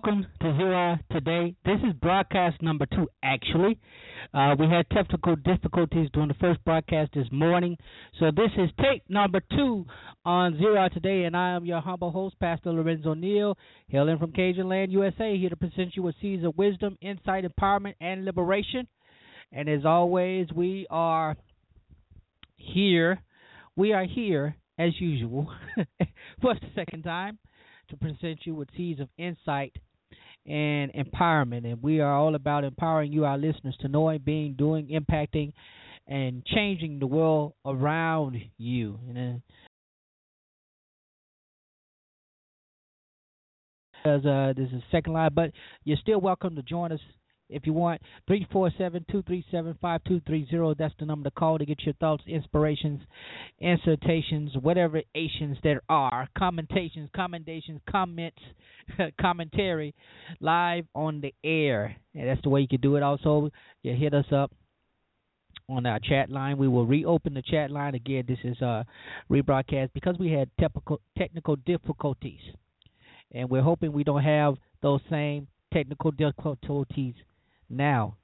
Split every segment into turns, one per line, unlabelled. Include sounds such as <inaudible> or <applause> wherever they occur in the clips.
Welcome to Zera today. This is broadcast number two, actually. Uh, we had technical difficulties during the first broadcast this morning, so this is tape number two on Zera today, and I am your humble host, Pastor Lorenzo Neal, hailing from Cajun Land, USA, here to present you with seeds of wisdom, insight, empowerment, and liberation. And as always, we are here. We are here as usual <laughs> for the second time to present you with seeds of insight and empowerment. And we are all about empowering you, our listeners, to knowing, being, doing, impacting, and changing the world around you. And as uh, this is second line, but you're still welcome to join us if you want. 347-237-5230. That's the number to call to get your thoughts, inspirations, insertions, whatever ations there are, commentations, commendations, comments, <laughs> commentary, live on the air. And that's the way you can do it. Also, you hit us up on our chat line. We will reopen the chat line again. This is a rebroadcast because we had technical difficulties, and we're hoping we don't have those same technical difficulties now.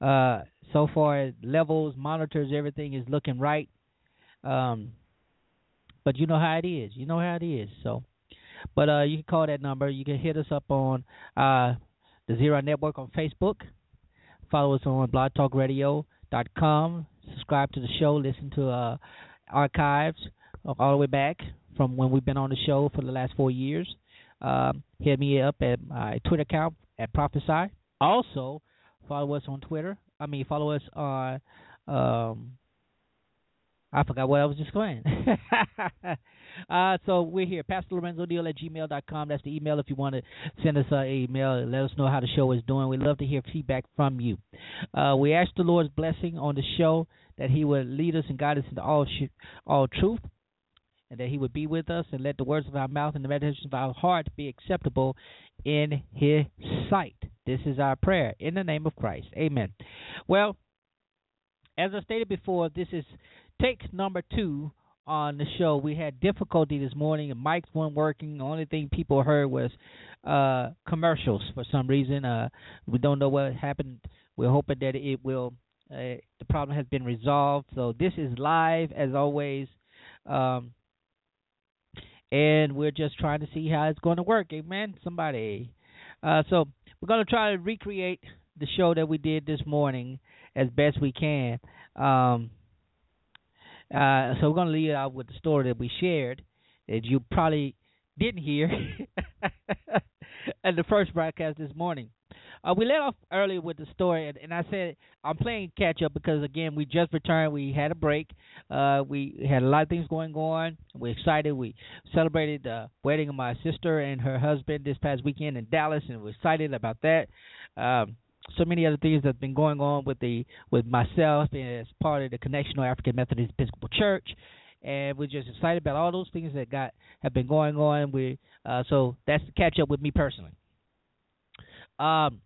Uh, so far, levels, monitors, everything is looking right. Um, but you know how it is. You know how it is. So, but uh, you can call that number. You can hit us up on uh, the Zera Network on Facebook. Follow us on blogtalkradio.com. Subscribe to the show. Listen to uh, archives all the way back from when we've been on the show for the last four years. Uh, hit me up at my Twitter account at Prophesy. Also, Follow us on Twitter. I mean, follow us on. Um, I forgot what I was just going. <laughs> uh, so we're here, Pastor Lorenzo Neal at gmail.com. That's the email if you want to send us an email. Let us know how the show is doing. We'd love to hear feedback from you. Uh, we ask the Lord's blessing on the show that He would lead us and guide us into all sh- all truth, and that He would be with us and let the words of our mouth and the meditations of our heart be acceptable in His sight. This is our prayer in the name of Christ. Amen. Well, as I stated before, this is take number two on the show. We had difficulty this morning, The mics weren't working. The only thing people heard was uh, commercials for some reason. Uh, we don't know what happened. We're hoping that it will. Uh, the problem has been resolved. So this is live as always. Um, and we're just trying to see how it's going to work. Amen. Somebody. Uh, so we're going to try to recreate the show that we did this morning as best we can. Um, uh, so we're going to lead out with the story that we shared that you probably didn't hear <laughs> at the first broadcast this morning. Uh, we let off earlier with the story, and, and I said I'm playing catch up because again we just returned. We had a break. Uh, we had a lot of things going on. We're excited. We celebrated the wedding of my sister and her husband this past weekend in Dallas, and we're excited about that. Um, so many other things that's been going on with the with myself as part of the Connectional African Methodist Episcopal Church, and we're just excited about all those things that got have been going on. We uh, so that's to catch up with me personally. Um,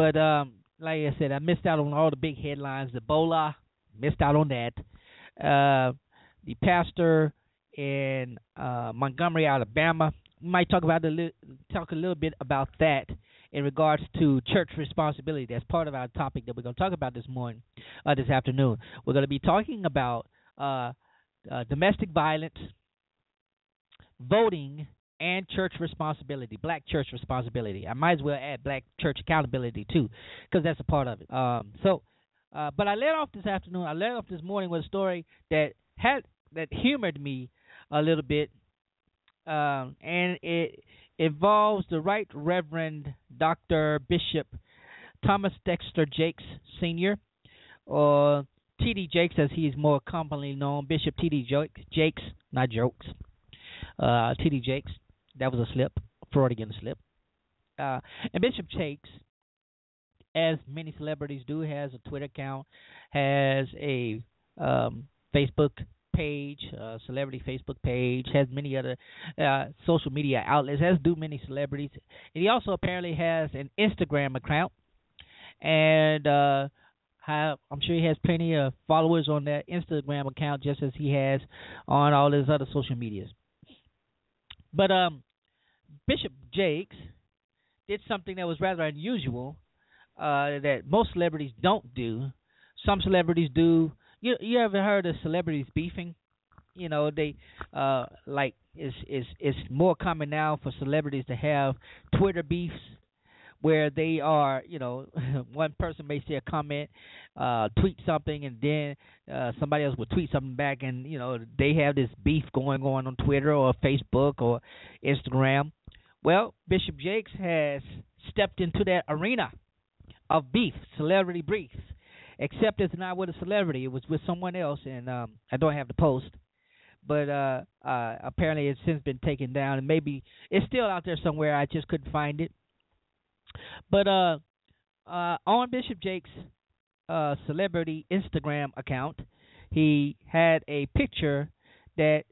but um, like I said, I missed out on all the big headlines. Ebola, missed out on that. Uh, the pastor in uh, Montgomery, Alabama. We might talk about a li- talk a little bit about that in regards to church responsibility. That's part of our topic that we're going to talk about this morning, uh, this afternoon. We're going to be talking about uh, uh, domestic violence, voting, and church responsibility, black church responsibility. I might as well add black church accountability too, because that's a part of it. Um, so, uh, but I led off this afternoon. I led off this morning with a story that had that humored me a little bit, um, and it involves the Right Reverend Doctor Bishop Thomas Dexter Jakes Sr. or T.D. Jakes, as he is more commonly known, Bishop T.D. Jakes, not jokes. Uh, T.D. Jakes, that was a slip, a Freudian slip. Uh, and Bishop Jakes, as many celebrities do, has a Twitter account, has a um, Facebook page, uh, celebrity Facebook page, has many other uh, social media outlets, as do many celebrities. And he also apparently has an Instagram account, and uh, I'm sure he has plenty of followers on that Instagram account, just as he has on all his other social medias. But um, Bishop Jakes did something that was rather unusual uh, that most celebrities don't do. Some celebrities do. You you ever heard of celebrities beefing? You know they uh, like it's it's it's more common now for celebrities to have Twitter beefs where they are, you know, <laughs> one person may say a comment, uh, tweet something, and then uh, somebody else will tweet something back, and you know they have this beef going on on Twitter or Facebook or Instagram. Well, Bishop Jakes has stepped into that arena of beef, celebrity beef. Except it's not with a celebrity; it was with someone else, and um, I don't have the post. But uh, uh, apparently, it's since been taken down, and maybe it's still out there somewhere. I just couldn't find it. But uh, uh, on Bishop Jakes' uh, celebrity Instagram account, he had a picture that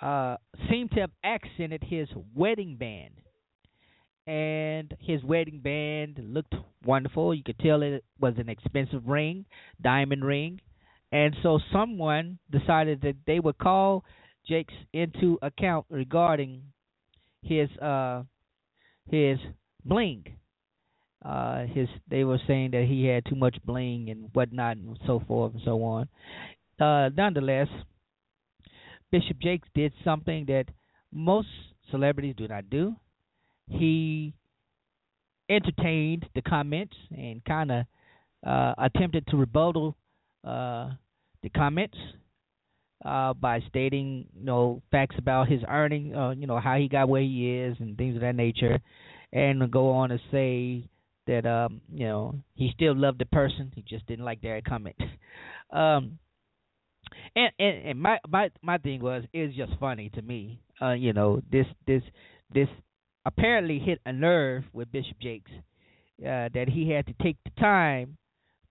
uh, seemed to have accented his wedding band. And his wedding band looked wonderful. You could tell it was an expensive ring, diamond ring. And so someone decided that they would call Jakes into account regarding his uh his bling. Uh, his they were saying that he had too much bling and whatnot and so forth and so on. Uh, nonetheless, Bishop Jakes did something that most celebrities do not do. He entertained the comments and kind of uh, attempted to rebuttal uh, the comments uh, by stating, you know, facts about his earning, uh, you know, how he got where he is and things of that nature, and go on to say that, um, you know, he still loved the person, he just didn't like their comment. <laughs> um, and, and and my my my thing was it was just funny to me. Uh, you know, this this this apparently hit a nerve with Bishop Jakes uh, that he had to take the time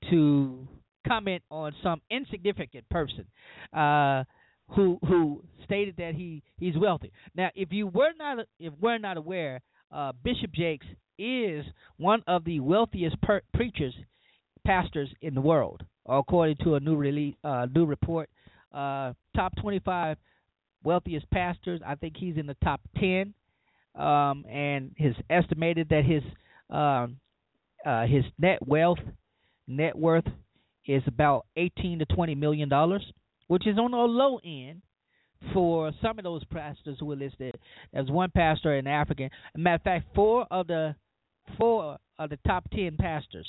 to comment on some insignificant person uh, who who stated that he he's wealthy. Now, if you were not if we're not aware, uh, Bishop Jakes is one of the wealthiest per- preachers pastors in the world, according to a new release uh, new report. Uh, top 25 wealthiest pastors. I think he's in the top 10, um, and his estimated that his um, uh, his net wealth net worth is about 18 to 20 million dollars, which is on the low end for some of those pastors who are listed as one pastor in African. matter of fact, four of the four of the top 10 pastors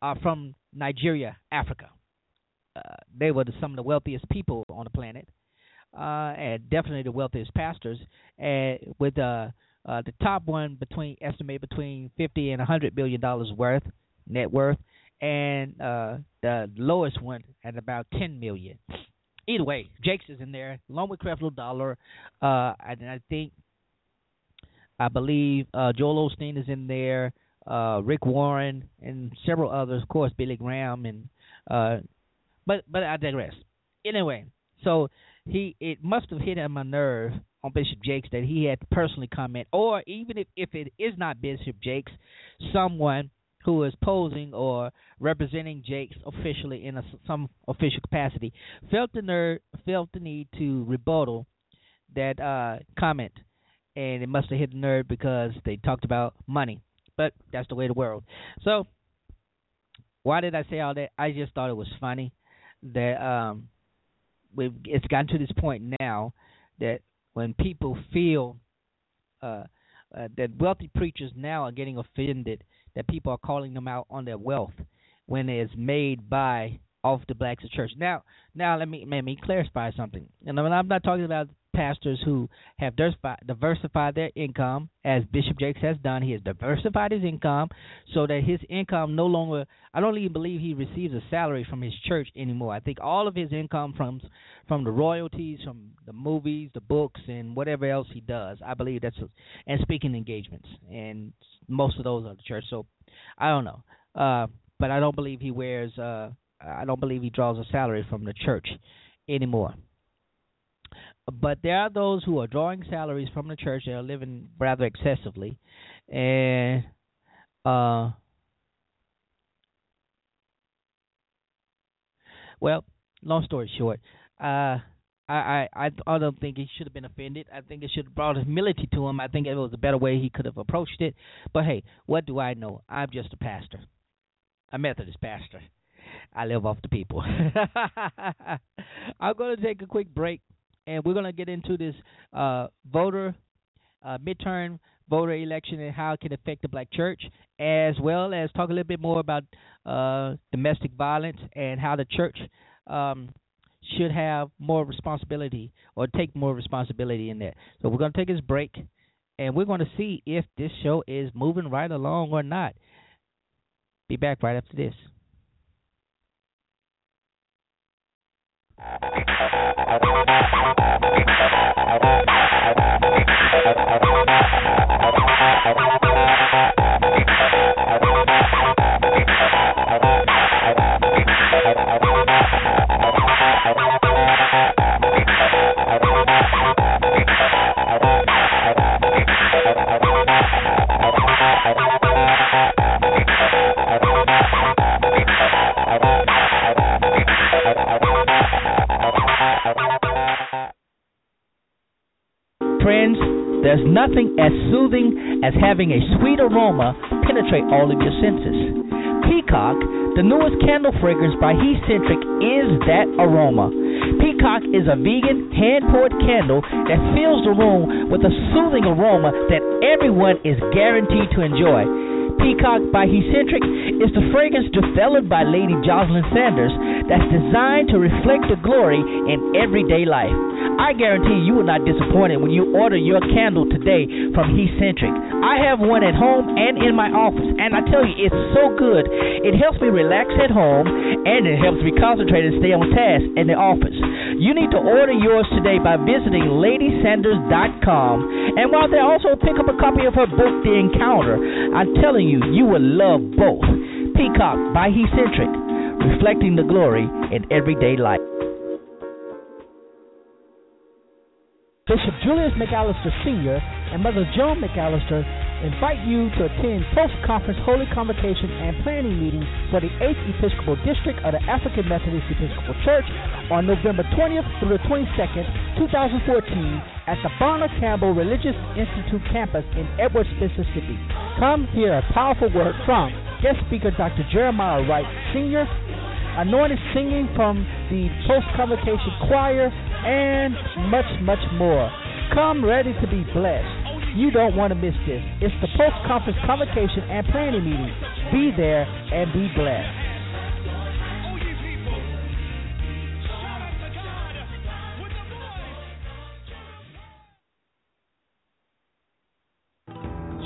are from Nigeria, Africa. Uh, they were the, some of the wealthiest people on the planet, uh, and definitely the wealthiest pastors. And with uh, uh, the top one between estimated between 50 and a 100 billion dollars worth net worth, and uh, the lowest one at about 10 million. Either way, Jakes is in there along with Creflo Dollar, uh, and I think I believe uh, Joel Osteen is in there. Uh, Rick Warren, and several others. Of course, Billy Graham, and uh, but but I digress. Anyway, so he it must have hit him a nerve on Bishop Jakes that he had to personally comment, or even if if it is not Bishop Jakes, someone who is posing or representing Jakes officially in a, some official capacity felt the nerve felt the need to rebuttal that uh, comment, and it must have hit the nerve because they talked about money. But that's the way the world. So, why did I say all that? I just thought it was funny that um, we've it's gotten to this point now that when people feel uh, uh, that wealthy preachers now are getting offended that people are calling them out on their wealth when it is made by off the blacks of church. Now, now let me let me clarify something. And I'm not talking about pastors who have diversified their income, as Bishop Jakes has done. He has diversified his income so that his income no longer. I don't even believe he receives a salary from his church anymore. I think all of his income from from the royalties, from the movies, the books, and whatever else he does. I believe that's a, and speaking engagements, and most of those are the church. So I don't know, uh, but I don't believe he wears. Uh, I don't believe he draws a salary from the church anymore. But there are those who are drawing salaries from the church that are living rather excessively, and uh, well, long story short, uh, I, I I don't think he should have been offended. I think it should have brought humility to him. I think it was a better way he could have approached it. But hey, what do I know? I'm just a pastor, a Methodist pastor. I live off the people. <laughs> I'm going to take a quick break and we're going to get into this uh, voter uh, midterm voter election and how it can affect the black church, as well as talk a little bit more about uh, domestic violence and how the church um, should have more responsibility or take more responsibility in that. So we're going to take this break, and we're going to see if this show is moving right along or not. Be back right after this. Friends, there's nothing as soothing as having a sweet aroma penetrate all of your senses. Peacock, the newest candle fragrance by He Centric, is that aroma. Peacock is a vegan, hand poured candle that fills the room with a soothing aroma that everyone is guaranteed to enjoy. Peacock by Hecentric is the fragrance developed by Lady Jocelyn Sanders that's designed to reflect the glory in everyday life. I guarantee you will not disappointed when you order your candle today from Hecentric. I have one at home and in my office, and I tell you, it's so good. It helps me relax at home, and it helps me concentrate and stay on task in the office. You need to order yours today by visiting LadySanders.com, and while there, also pick up a copy of her book, The Encounter. I'm telling you, you will love both. Peacock by Hecentric, reflecting the glory in everyday life. Bishop Julius McAllister Sr. and Mother Joan McAllister invite you to attend post-conference Holy Convocation and Planning Meeting for the 8th Episcopal District of the African Methodist Episcopal Church on November 20th through the 22nd, 2014 at the Bonner Campbell Religious Institute campus in Edwards, Mississippi. Come hear a powerful word from guest speaker Dr. Jeremiah Wright Sr., anointed singing from the post-convocation choir, and much, much more. Come ready to be blessed. You don't want to miss this. It's the post conference convocation and planning meeting. Be there and be blessed.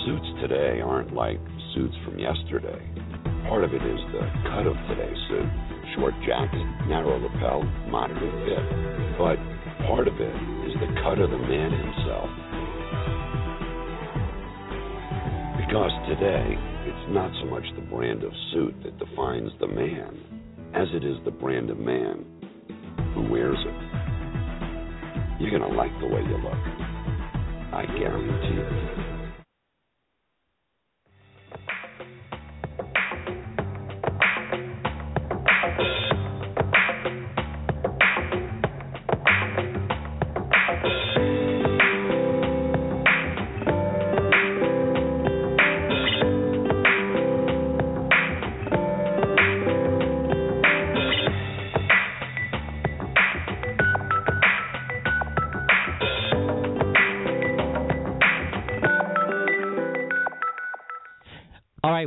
Suits today aren't like suits from yesterday. Part of it is the cut of today's suit short jacket, narrow lapel, moderate fit. But part of it is the cut of the man himself. Because today, it's not so much the brand of suit that defines the man as it is the brand of man who wears it. You're going to like the way you look. I guarantee it.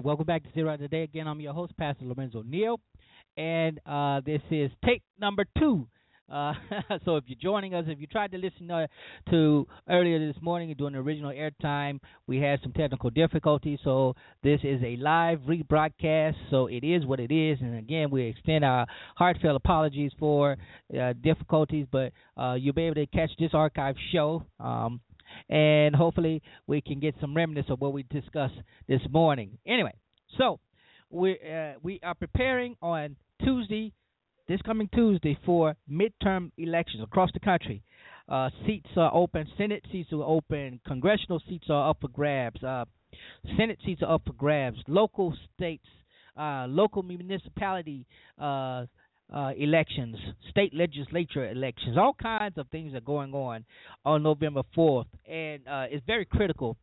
Right, welcome back to Zera Today. Again, I'm your host, Pastor Lorenzo Neal, and uh, this is tape number two. Uh, <laughs> so if you're joining us, if you tried to listen uh, to earlier this morning during the original airtime, we had some technical difficulties. So this is a live rebroadcast. So it is what it is. And again, we extend our heartfelt apologies for uh, difficulties, but uh, you'll be able to catch this archive show. Um, and hopefully we can get some remnants of what we discussed this morning. Anyway, so we uh, we are preparing on Tuesday, this coming Tuesday, for midterm elections across the country. Uh, seats are open, Senate seats are open, congressional seats are up for grabs, uh, Senate seats are up for grabs, local states, uh, local municipality uh, elections, state legislature elections, all kinds of things are going on on November 4th, and uh, it's very critical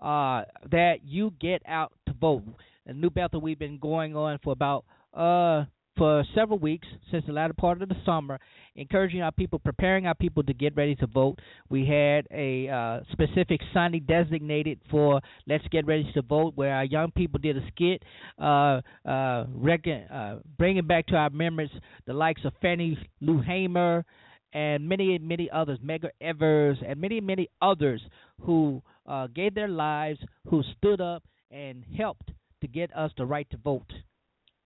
uh, that you get out to vote. In New Bethel, we've been going on for about uh, for several weeks since the latter part of the summer, encouraging our people, preparing our people to get ready to vote. We had a uh, specific Sunday designated for Let's Get Ready to Vote, where our young people did a skit, uh, uh, reckon, uh, bringing back to our memories the likes of Fannie Lou Hamer and many, many others, Medgar Evers, and many, many others who uh, gave their lives, who stood up and helped to get us the right to vote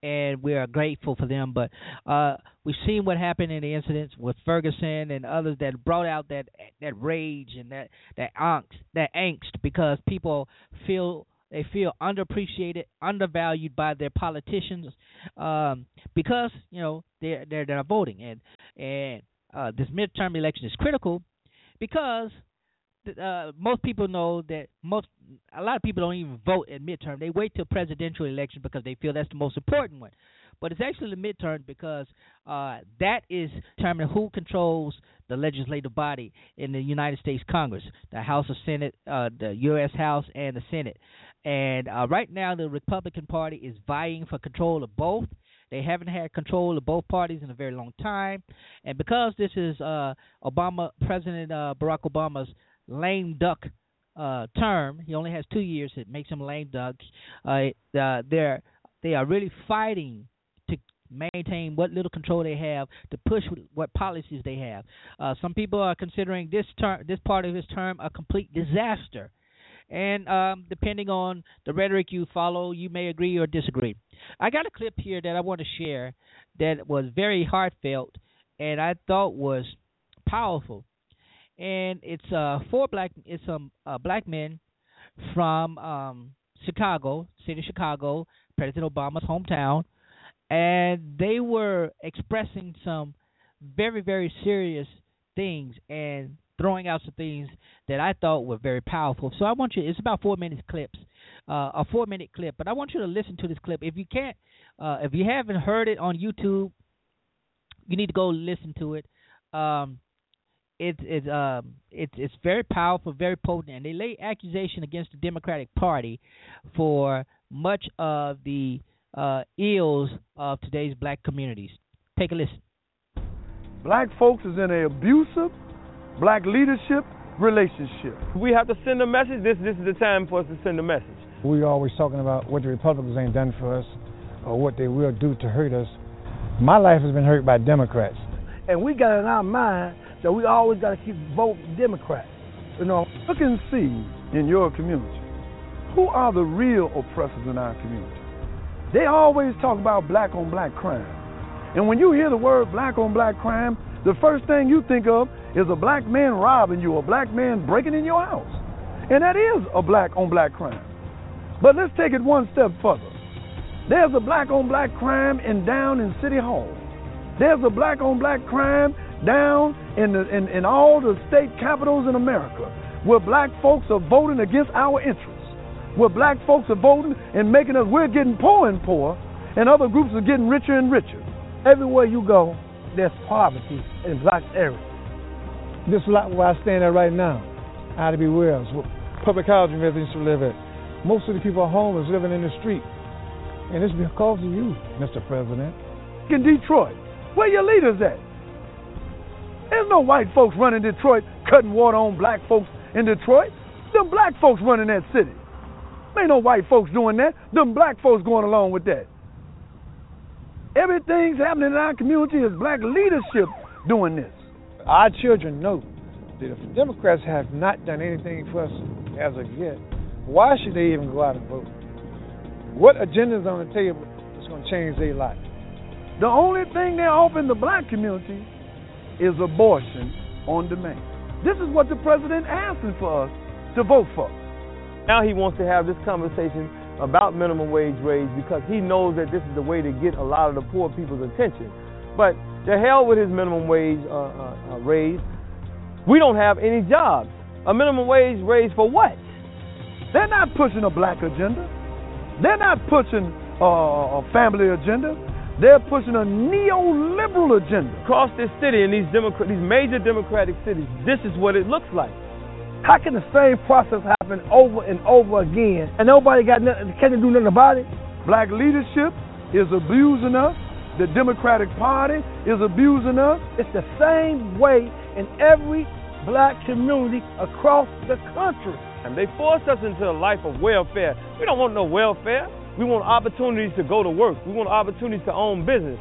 and we are grateful for them. But uh, we've seen what happened in the incidents with Ferguson and others that brought out that that rage and that that angst, that angst because people feel they feel underappreciated, undervalued by their politicians um, because you know they're they're, they're voting and and uh, this midterm election is critical because uh, most people know that most a lot of people don't even vote at midterm. They wait till presidential election because they feel that's the most important one. But it's actually the midterm because uh, that is determining who controls the legislative body in the United States Congress, the House of Senate, uh, the U.S. House, and the Senate. And uh, right now, the Republican Party is vying for control of both. They haven't had control of both parties in a very long time, and because this is uh, Obama, President uh, Barack Obama's lame duck uh, term. He only has two years. It makes him lame duck. Uh, uh, they're they are really fighting to maintain what little control they have to push what policies they have. Uh, some people are considering this term, this part of his term, a complete disaster. And um, depending on the rhetoric you follow, you may agree or disagree. I got a clip here that I want to share that was very heartfelt and I thought was powerful and it's uh four black it's some uh, black men from um Chicago, city of Chicago, President Obama's hometown, and they were expressing some very very serious things and throwing out some things that I thought were very powerful. So I want you it's about 4 minutes clips. Uh, a 4 minute clip, but I want you to listen to this clip. If you can't uh, if you haven't heard it on YouTube, you need to go listen to it. Um, it's it's um it's it's very powerful, very potent, and they lay accusation against the Democratic Party for much of the uh, ills of today's black communities. Take a listen.
Black folks is in an abusive black leadership relationship.
We have to send a message. This this is the time for us to send a message.
We're always talking about what the Republicans ain't done for us or what they will do to hurt us. My life has been hurt by Democrats.
And we got in our mind that we always got to keep voting Democrat. You know, look and see in your community who are the real oppressors in our community. They always talk about black on black crime. And when you hear the word black on black crime, the first thing you think of is a black man robbing you, a black man breaking in your house. And that is a black on black crime. But let's take it one step further. There's a black on black crime in down in City Hall. There's a black on black crime down in, the, in, in all the state capitals in America where black folks are voting against our interests. Where black folks are voting and making us, we're getting poor and poor, and other groups are getting richer and richer.
Everywhere you go, there's poverty in black areas. This is where I stand at right now. Ida B. Wells, public housing residents live at. Most of the people are homeless living in the street. And it's because of you, Mr. President.
In Detroit, where your leaders at? There's no white folks running Detroit cutting water on black folks in Detroit. Them black folks running that city. Ain't no white folks doing that. Them black folks going along with that. Everything's happening in our community is black leadership doing this.
Our children know that if the Democrats have not done anything for us as of yet, why should they even go out and vote? What agenda is on the table that's going to change their life?
The only thing they're offering the black community is abortion on demand. This is what the president asking for us to vote for.
Now he wants to have this conversation about minimum wage raise because he knows that this is the way to get a lot of the poor people's attention. But to hell with his minimum wage uh, uh, uh, raise. We don't have any jobs. A minimum wage raise for what?
They're not pushing a black agenda. They're not pushing a family agenda. They're pushing a neoliberal agenda.
Across this city, in these, Democrat, these major democratic cities, this is what it looks like.
How can the same process happen over and over again and nobody got nothing, can't do nothing about it?
Black leadership is abusing us. The Democratic Party is abusing us.
It's the same way in every black community across the country.
And they force us into a life of welfare. We don't want no welfare. We want opportunities to go to work. We want opportunities to own business.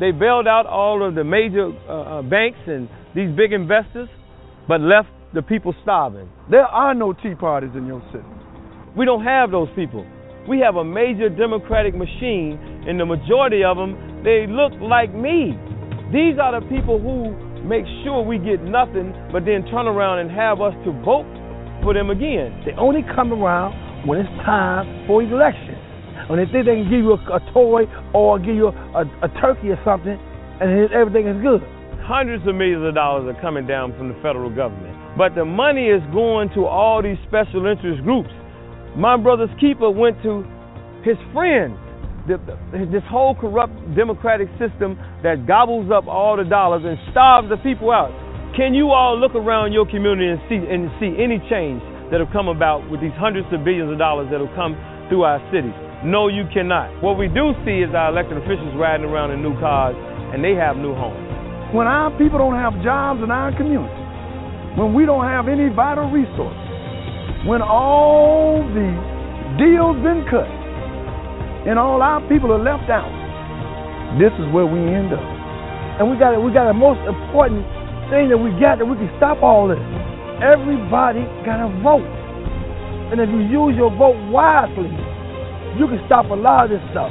They bailed out all of the major uh, uh banks and these big investors, but left the people starving.
There are no Tea Parties in your city.
We don't have those people. We have a major democratic machine, and the majority of them, they look like me. These are the people who make sure we get nothing, but then turn around and have us to vote for them again.
They only come around when it's time for election. When they think they can give you a, a toy or give you a, a, a turkey or something, and everything is good.
Hundreds of millions of dollars are coming down from the federal government. But the money is going to all these special interest groups. My brother's keeper went to his friends. The, this whole corrupt democratic system that gobbles up all the dollars and starves the people out. Can you all look around your community and see and see any change that have come about with these hundreds of billions of dollars that have come through our cities? No, you cannot. What we do see is our elected officials riding around in new cars and they have new homes.
When our people don't have jobs in our community, when we don't have any vital resources, when all the deals been cut and all our people are left out, this is where we end up.
And we got we got the most important thing that we got that we can stop all this. Everybody got to vote, and if you use your vote wisely, you can stop a lot of this stuff.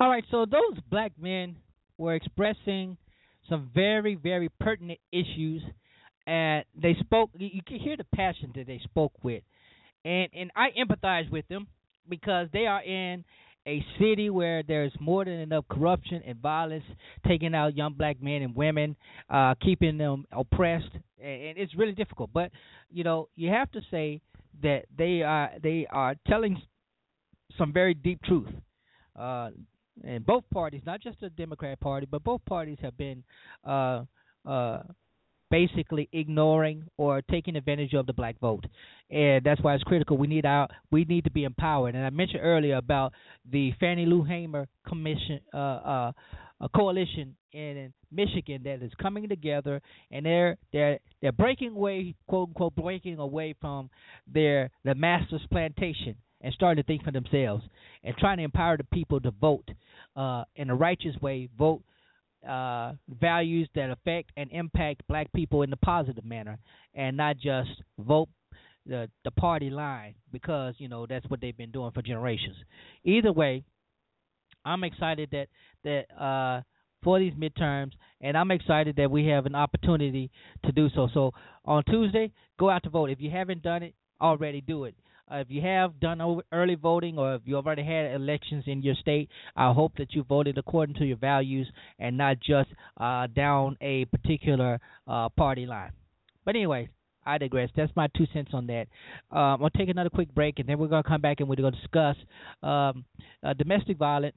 All right, so those black men were expressing some very, very pertinent issues, and they spoke. You can hear the passion that they spoke with, and and I empathize with them because they are in a city where there's more than enough corruption and violence, taking out young black men and women, uh, keeping them oppressed, and it's really difficult. But you know, you have to say that they are they are telling some very deep truth. Uh, and both parties, not just the Democrat Party, but both parties have been uh, uh, basically ignoring or taking advantage of the black vote, and that's why it's critical. We need our we need to be empowered. And I mentioned earlier about the Fannie Lou Hamer Commission, uh, uh, a coalition in Michigan that is coming together, and they're they're they're breaking away, quote unquote, breaking away from their the master's plantation and starting to think for themselves and trying to empower the people to vote uh, in a righteous way, vote uh, values that affect and impact black people in a positive manner, and not just vote the the party line because you know that's what they've been doing for generations. Either way, I'm excited that that uh, for these midterms, and I'm excited that we have an opportunity to do so. So on Tuesday, go out to vote. If you haven't done it already, do it. Uh, if you have done early voting or if you already had elections in your state, I hope that you voted according to your values and not just uh, down a particular uh, party line. But anyway, I digress. That's my two cents on that. Um, I'll take another quick break, and then we're going to come back and we're going to discuss um, uh, domestic violence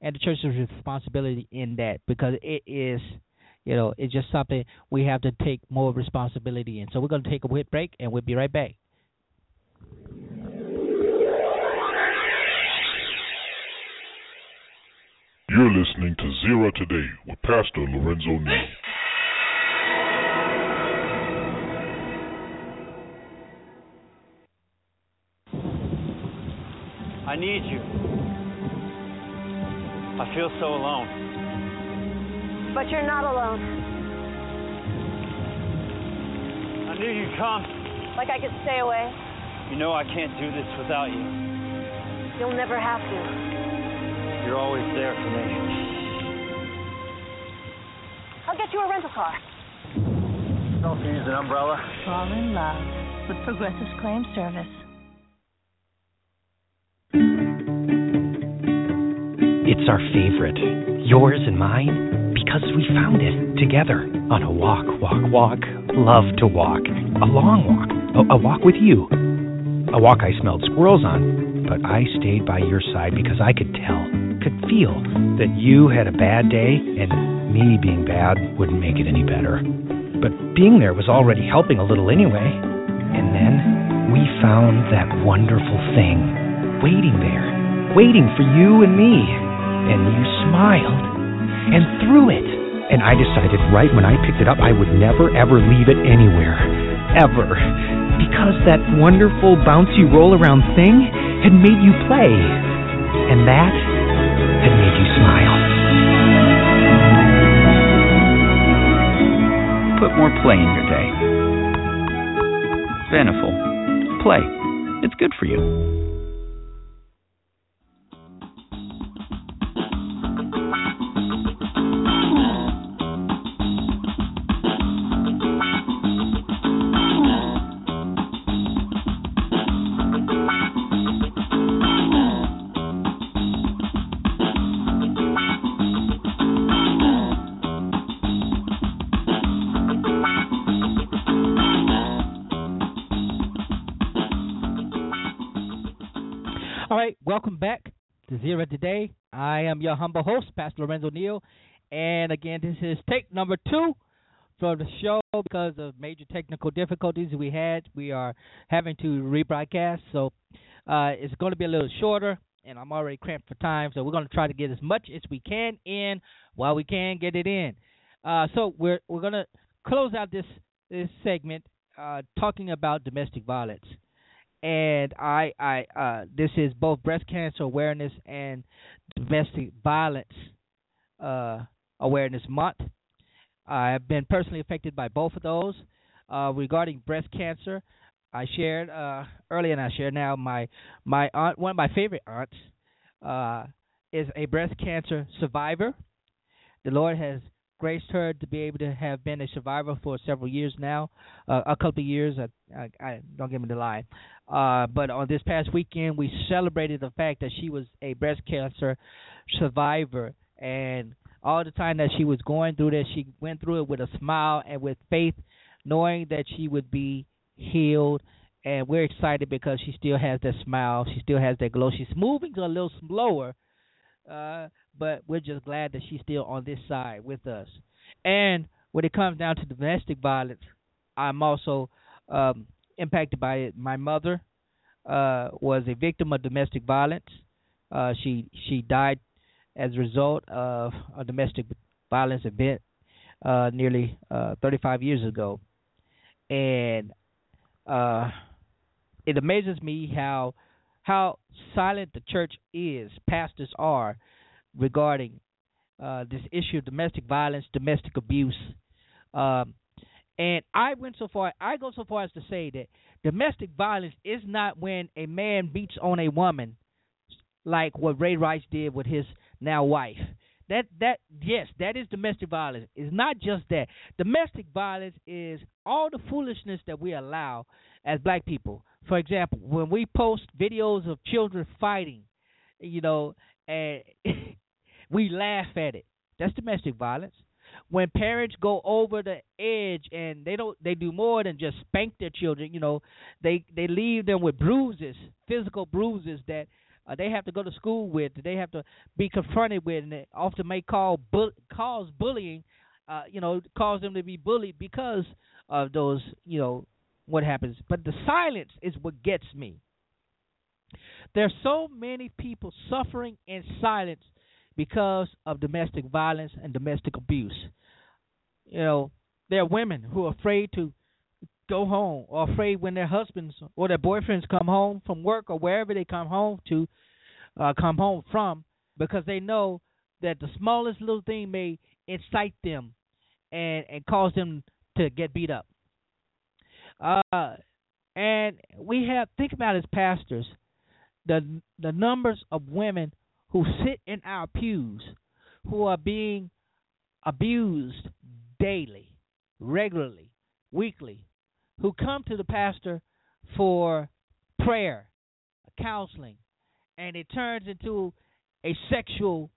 and the church's responsibility in that because it is, you know, it's just something we have to take more responsibility in. So we're going to take a quick break, and we'll be right back.
You're listening to Zera Today with Pastor Lorenzo Neal.
I need you. I feel so alone.
But you're not alone.
I knew you'd come.
Like I could stay away.
You know I can't do this without you.
You'll never have to.
You're always there for me.
I'll get you a rental car.
Don't use an umbrella.
Fall in love with Progressive Claim Service.
It's our favorite, yours and mine, because we found it together on a walk, walk, walk. Love to walk. A long walk. A, a walk with you. A walk I smelled squirrels on, but I stayed by your side because I could tell, could feel that you had a bad day and me being bad wouldn't make it any better. But being there was already helping a little anyway. And then we found that wonderful thing waiting there, waiting for you and me and you smiled and threw it. And I decided right when I picked it up, I would never ever leave it anywhere. Ever. Because that wonderful bouncy roll around thing had made you play. And that had made you smile.
Put more play in your day. Beneful. Play. It's good for you.
Welcome back to Zera Today. I am your humble host, Pastor Lorenzo Neal. And again, this is take number two for the show because of major technical difficulties we had. We are having to rebroadcast, so uh, it's going to be a little shorter, and I'm already cramped for time, so we're going to try to get as much as we can in while we can get it in. Uh, so we're we're going to close out this this segment uh, talking about domestic violence and I, I, uh, this is both breast cancer awareness and domestic violence uh, awareness month. I have been personally affected by both of those. Uh, regarding breast cancer, I shared uh, earlier, and I share now. My my aunt, one of my favorite aunts, uh, is a breast cancer survivor. The Lord has graced her to be able to have been a survivor for several years now, uh, a couple of years. I, I, I don't give me the lie. Uh, but on this past weekend, we celebrated the fact that she was a breast cancer survivor, and all the time that she was going through this, she went through it with a smile and with faith, knowing that she would be healed. And we're excited because she still has that smile. She still has that glow. She's moving a little slower, uh, but we're just glad that she's still on this side with us. And when it comes down to domestic violence, I'm also um, impacted by it. My mother uh, was a victim of domestic violence. Uh, she she died as a result of a domestic violence event uh, nearly uh, 35 years ago, and uh, it amazes me how how silent the church is, pastors are, regarding uh, this issue of domestic violence, domestic abuse. Um, and I went so far, I go so far as to say that domestic violence is not when a man beats on a woman like what Ray Rice did with his now wife. that that yes, that is domestic violence. It's not just that. Domestic violence is all the foolishness that we allow as black people. For example, when we post videos of children fighting, you know, and <laughs> we laugh at it. That's domestic violence. When parents go over the edge and they don't they do more than just spank their children, you know, they they leave them with bruises, physical bruises that uh, they have to go to school with, they have to be confronted with, and it often may call bu- cause bullying, uh, you know, cause them to be bullied because of those, you know, what happens. But the silence is what gets me. There's so many people suffering in silence because of domestic violence and domestic abuse. You know, there are women who are afraid to go home or afraid when their husbands or their boyfriends come home from work or wherever they come home to uh, come home from because they know that the smallest little thing may incite them and and cause them to get beat up. Uh, and we have think about as pastors the the numbers of women who sit in our pews who are being abused daily, regularly, weekly, who come to the pastor for prayer, counseling, and it turns into a sexual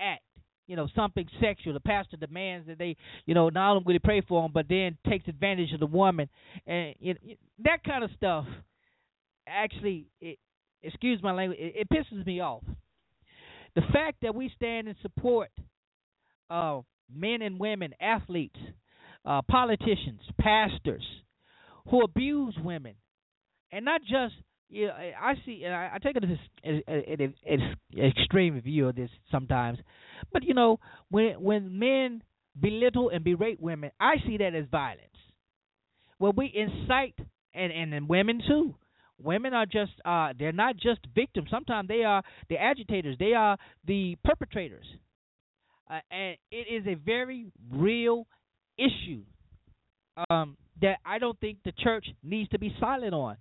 act, you know, something sexual. The pastor demands that they, you know, not only pray for them, but then takes advantage of the woman, and it, it, that kind of stuff. Actually, it, excuse my language, it, it pisses me off. The fact that we stand in support of men and women, athletes, uh, politicians, pastors who abuse women, and not just you know, I see, and I, I take it as an extreme view of this sometimes, but you know, when when men belittle and berate women, I see that as violence. When we incite, and and, and women too, women are just uh they're not just victims. Sometimes they are the agitators. They are the perpetrators, uh, and it is a very real issue um, that I don't think the church needs to be silent on.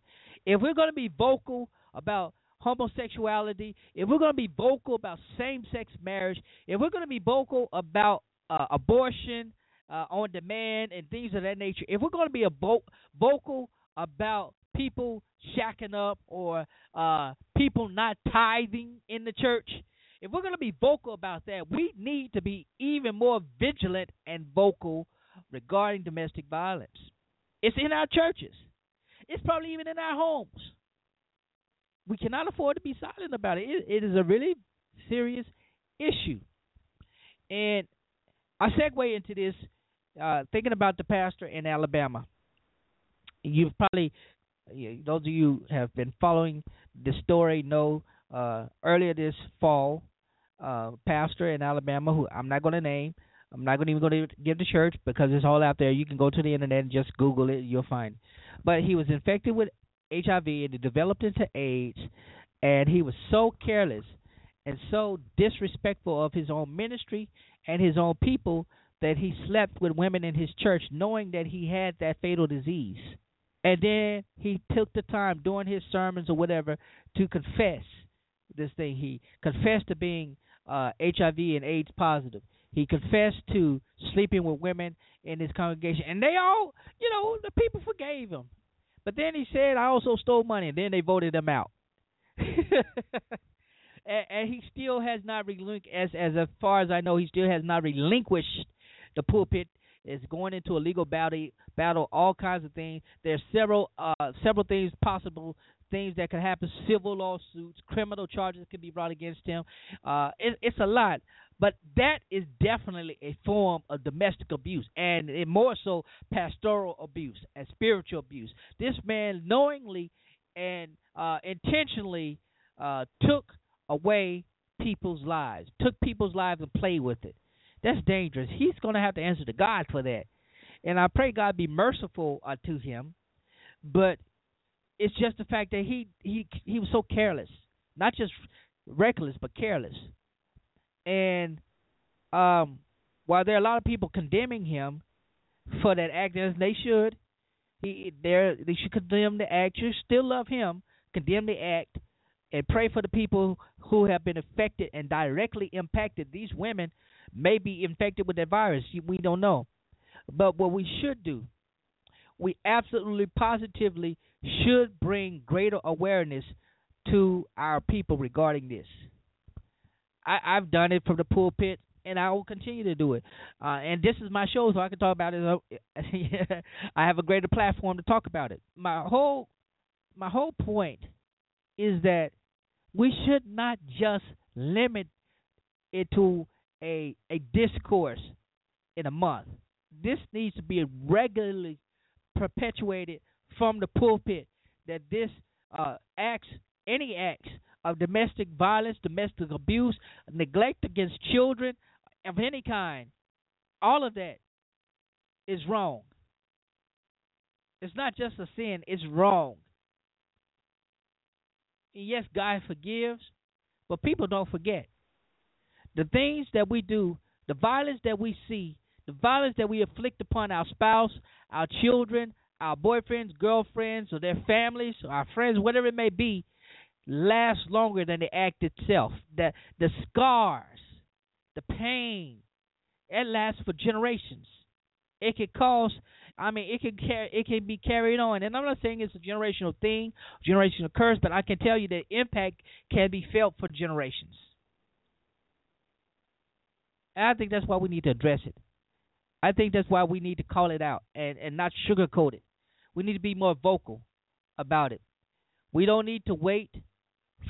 If we're going to be vocal about homosexuality, if we're going to be vocal about same-sex marriage, if we're going to be vocal about uh, abortion uh, on demand and things of that nature, if we're going to be a vo- vocal about people shacking up or uh, people not tithing in the church, if we're going to be vocal about that, we need to be even more vigilant and vocal regarding domestic violence. It's in our churches. It's probably even in our homes. We cannot afford to be silent about it. It, it is a really serious issue. And I segue into this uh, thinking about the pastor in Alabama. You've probably, those of you have been following the story know uh, earlier this fall, uh, pastor in Alabama, who I'm not going to name, I'm not going to even going to give the church because it's all out there. You can go to the internet and just Google it. You'll find. But he was infected with HIV and it developed into AIDS, and he was so careless and so disrespectful of his own ministry and his own people that he slept with women in his church, knowing that he had that fatal disease. And then he took the time during his sermons or whatever to confess this thing. He confessed to being uh, HIV and AIDS positive. He confessed to sleeping with women in his congregation, and they all, you know, the people forgave him. But then he said, "I also stole money," and then they voted him out. <laughs> and, and he still has not relinquished, as as far as I know, he still has not relinquished the pulpit. Is going into a legal battle, battle, all kinds of things. There's several, uh, several things possible things that could happen civil lawsuits criminal charges could be brought against him uh it, it's a lot but that is definitely a form of domestic abuse, and more so pastoral abuse and spiritual abuse. This man knowingly and uh, intentionally uh, took away people's lives, took people's lives and played with it. That's dangerous. He's going to have to answer to God for that. And I pray God be merciful uh, to him. But it's just the fact that he he he was so careless, not just reckless, but careless. And um, while there are a lot of people condemning him for that act, as they should, he they they should condemn the act. You still love him, condemn the act, and pray for the people who have been affected and directly impacted. These women may be infected with that virus. We don't know. But what we should do, we absolutely positively should bring greater awareness to our people regarding this. I, I've done it from the pulpit, and I will continue to do it. Uh, and this is my show, so I can talk about it. <laughs> I have a greater platform to talk about it. My whole my whole point is that we should not just limit it to a a discourse in a month. This needs to be regularly perpetuated from the pulpit that this uh, acts, any acts of domestic violence, domestic abuse, neglect against children of any kind, all of that is wrong. It's not just a sin, it's wrong. And yes, God forgives, but people don't forget. The things that we do, the violence that we see, the violence that we inflict upon our spouse, our children, our boyfriends, girlfriends, or their families, or our friends, whatever it may be, lasts longer than the act itself. The the scars, the pain, it lasts for generations. It can cause I mean, it can carry, it can be carried on, and I'm not saying it's a generational thing, generational curse, but I can tell you that impact can be felt for generations. And I think that's why we need to address it. I think that's why we need to call it out and, and not sugarcoat it. We need to be more vocal about it. We don't need to wait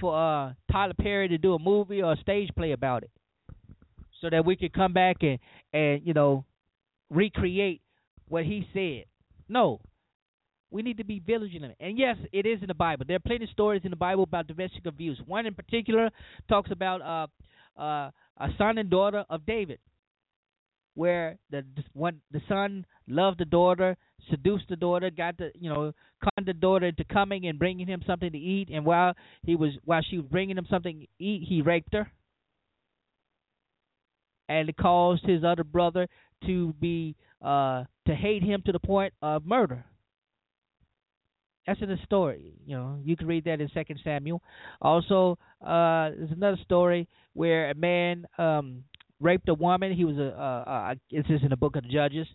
for uh, Tyler Perry to do a movie or a stage play about it, so that we can come back and and you know recreate what he said. No, we need to be vigilant. And yes, it is in the Bible. There are plenty of stories in the Bible about domestic abuse. One in particular talks about uh, uh, a son and daughter of David, where the one the son loved the daughter, seduced the daughter, got the you know conned the daughter into coming and bringing him something to eat, and while he was while she was bringing him something to eat, he raped her, and it caused his other brother to be uh, to hate him to the point of murder. That's in the story. You know, you can read that in Second Samuel. Also, uh, there's another story where a man um, raped a woman. He was a. Uh, uh, this is in the book of the Judges.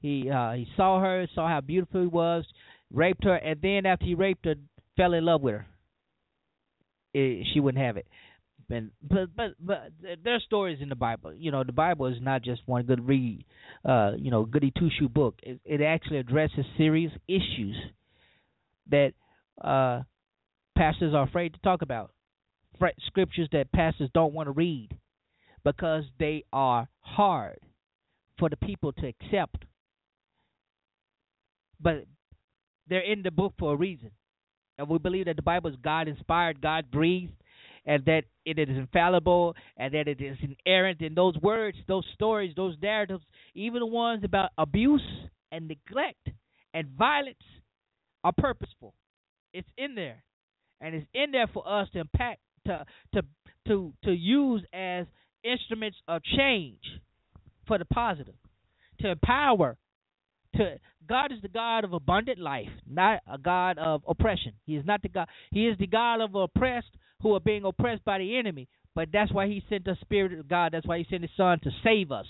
He uh, he saw her, saw how beautiful he was, raped her, and then after he raped her, fell in love with her. It, she wouldn't have it. And but but but there's stories in the Bible. You know, the Bible is not just one good read, uh, you know, goody two shoe book. It, it actually addresses serious issues that uh, pastors are afraid to talk about. Scriptures that pastors don't want to read because they are hard for the people to accept. But they're in the book for a reason. And we believe that the Bible is God inspired, God breathed, and that it is infallible and that it is inerrant. And those words, those stories, those narratives, even the ones about abuse and neglect and violence, are purposeful. It's in there, and it's in there for us to impact, to to to to use as instruments of change for the positive, to empower. To God is the God of abundant life, not a God of oppression. He is not the God. He is the God of oppressed who are being oppressed by the enemy. But that's why he sent the Spirit of God. That's why he sent his Son to save us.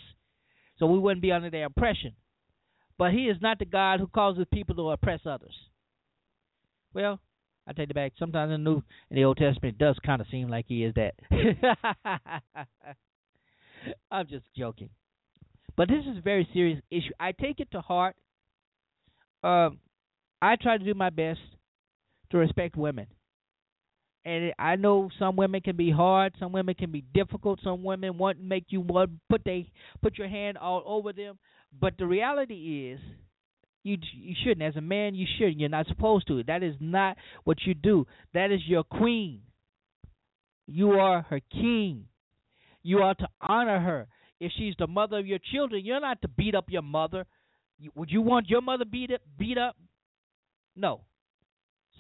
So we wouldn't be under their oppression. But he is not the God who causes people to oppress others. Well, I take it back. Sometimes in the New in the Old Testament it does kind of seem like he is that. <laughs> I'm just joking. But this is a very serious issue. I take it to heart. Um, I try to do my best to respect women and I know some women can be hard, some women can be difficult, some women want to make you want put they put your hand all over them. But the reality is, you you shouldn't. As a man, you shouldn't. You're not supposed to. That is not what you do. That is your queen. You are her king. You are to honor her. If she's the mother of your children, you're not to beat up your mother. Would you want your mother beat up? Beat up? No.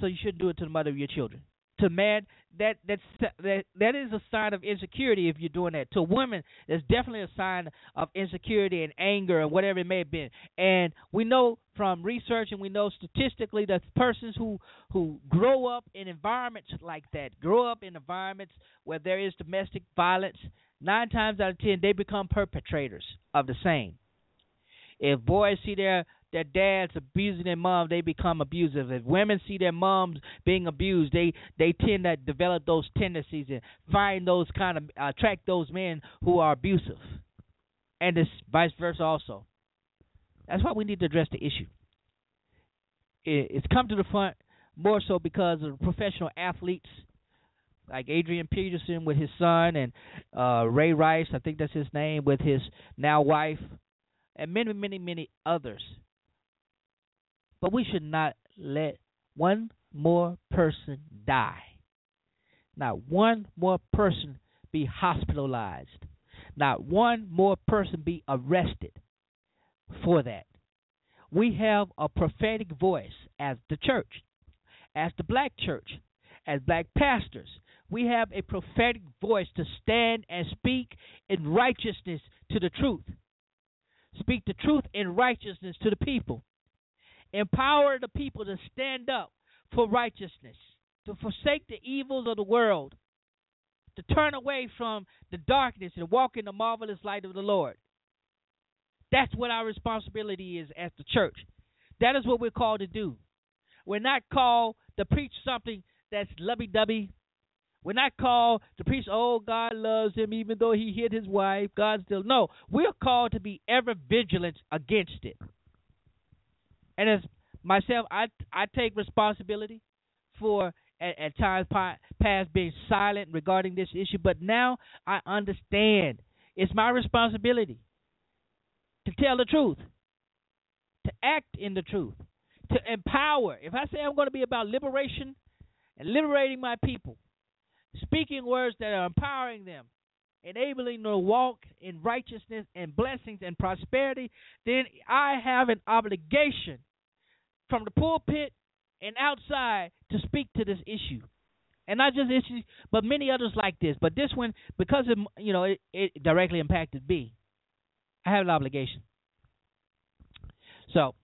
So you shouldn't do it to the mother of your children To man, that that's that that is a sign of insecurity if you're doing that. To women, there's definitely a sign of insecurity and anger and whatever it may have been. And we know from research and we know statistically that persons who who grow up in environments like that, grow up in environments where there is domestic violence, nine times out of ten they become perpetrators of the same. If boys see their their dads abusing their mom, they become abusive. If women see their moms being abused, they they tend to develop those tendencies and find those kind of attract those men who are abusive, and it's vice versa also. That's why we need to address the issue. It's come to the front more so because of professional athletes like Adrian Peterson with his son and uh, Ray Rice, I think that's his name, with his now wife, and many, many, many others but we should not let one more person die. Not one more person be hospitalized. Not one more person be arrested for that. We have a prophetic voice as the church, as the black church, as black pastors. We have a prophetic voice to stand and speak in righteousness to the truth. Speak the truth in righteousness to the people. Empower the people to stand up for righteousness, to forsake the evils of the world, to turn away from the darkness and walk in the marvelous light of the Lord. That's what our responsibility is as the church. That is what we're called to do. We're not called to preach something that's lovey dovey. We're not called to preach, oh, God loves him even though he hit his wife. God still. No, we're called to be ever vigilant against it. And as myself, I I take responsibility for at, at times past being silent regarding this issue, but now I understand it's my responsibility to tell the truth, to act in the truth, to empower. If I say I'm going to be about liberation and liberating my people, speaking words that are empowering them, enabling them to walk in righteousness and blessings and prosperity, then I have an obligation from the pulpit and outside to speak to this issue. And not just issues, but many others like this. But this one, because it, you know, it, it directly impacted me, I have an obligation. So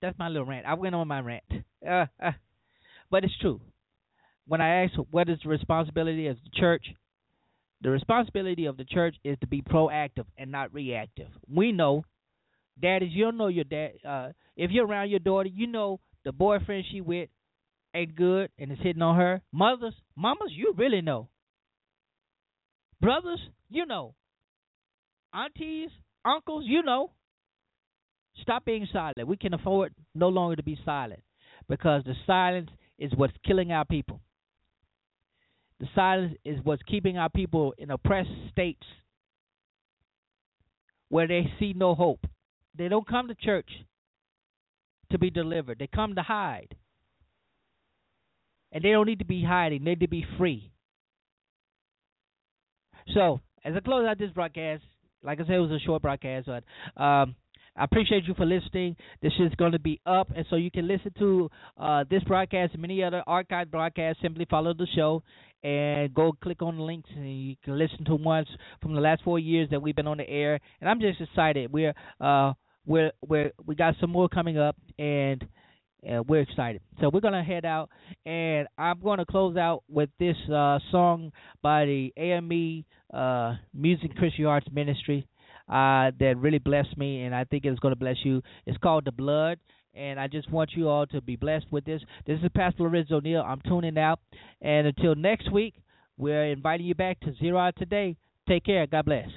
that's my little rant. I went on my rant, uh, <laughs> uh, but it's true. When I ask what is the responsibility of the church, the responsibility of the church is to be proactive and not reactive. We know daddies, you'll know your dad. Uh, if you're around your daughter, you know the boyfriend she with ain't good and is hitting on her. Mothers, mamas, you really know. Brothers, you know. Aunties, uncles, you know. Stop being silent. We can afford no longer to be silent because the silence is what's killing our people. The silence is what's keeping our people in oppressed states where they see no hope. They don't come to church to be delivered. They come to hide. And they don't need to be hiding, they need to be free. So, as I close out this broadcast, like I said, it was a short broadcast, but um, I appreciate you for listening. This is going to be up, and so you can listen to uh, this broadcast and many other archived broadcasts. Simply follow the show and go click on the links, and you can listen to ones from the last four years that we've been on the air. And I'm just excited. We're uh, we're we're we got some more coming up, and we're excited. So we're gonna head out, and I'm gonna close out with this uh, song by the AME uh, Music Christian Arts Ministry uh, that really blessed me, and I think it's gonna bless you. It's called The Blood. And I just want you all to be blessed with this. This is Pastor Lorenzo Neal. I'm tuning out. And until next week, we're inviting you back to Zero Out Today. Take care. God bless.